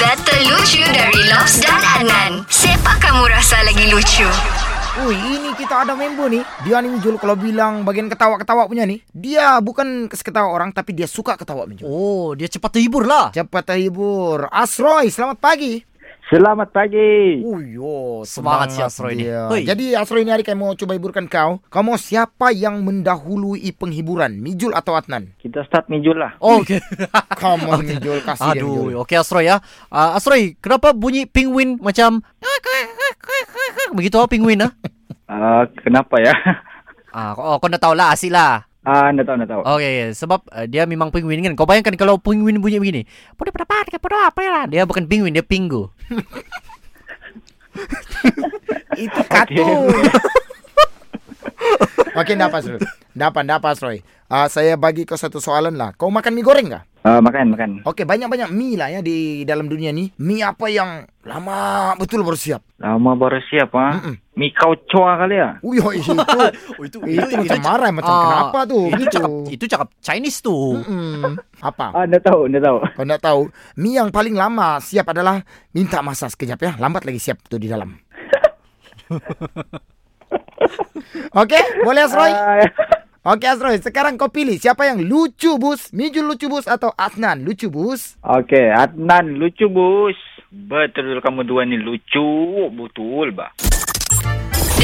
Data lucu dari Lobs dan Adnan. Siapa kamu rasa lagi lucu? Ui, ini kita ada member nih. Dia nih Jul kalau bilang bagian ketawa-ketawa punya nih. Dia bukan ketawa orang tapi dia suka ketawa Mijul. Oh, dia cepat terhibur lah. Cepat terhibur. Asroy, selamat pagi. Selamat pagi. Oh yo, Semangat si Asroy ni. Hoi. Jadi Asroy ini hari kami mau coba hiburkan kau. Kau mau siapa yang mendahului penghiburan? Mijul atau Adnan? Kita start Mijul lah. Oh, okey. Come on Mijul, kasih dia Mijul. Aduh, okey Asroy ya. Uh, Asroy, kenapa bunyi penguin macam begitu ah penguin ah? Uh, kenapa ya? Ah, oh, kau dah tahu lah, asik lah. Ah, anda tahu, anda tahu. Okey, sebab uh, dia memang penguin kan. Kau bayangkan kalau penguin bunyi begini. Pada pada pada pada apa ya? Dia bukan penguin, dia pinggu. Itu kartun. Okey, dapat Asroy. Dapat, dapat Asroy. Ah, saya bagi kau satu soalan lah. Kau makan mie goreng tak? Uh, makan, makan. Okey, banyak-banyak mie lah ya di dalam dunia ni. Mie apa yang lama betul baru siap? Lama baru siap, ha? Mm-mm. Mi kau cua kali ya? Ui, hoi, itu. Oh, itu itu, macam marah macam Ah, kenapa tu? Itu Gitu. cakap itu cakap Chinese tu. Mm-mm. Apa? Ah, anda tahu, anda tahu. Kau nak tahu, mie yang paling lama siap adalah minta masa sekejap ya. Lambat lagi siap tu di dalam. Okey, boleh Asroy? Ah, Okey Asroy, sekarang kau pilih siapa yang lucu bus? Mijul lucu bus atau Adnan lucu bus? Okey, Adnan lucu bus. Betul kamu dua ni lucu, betul bah.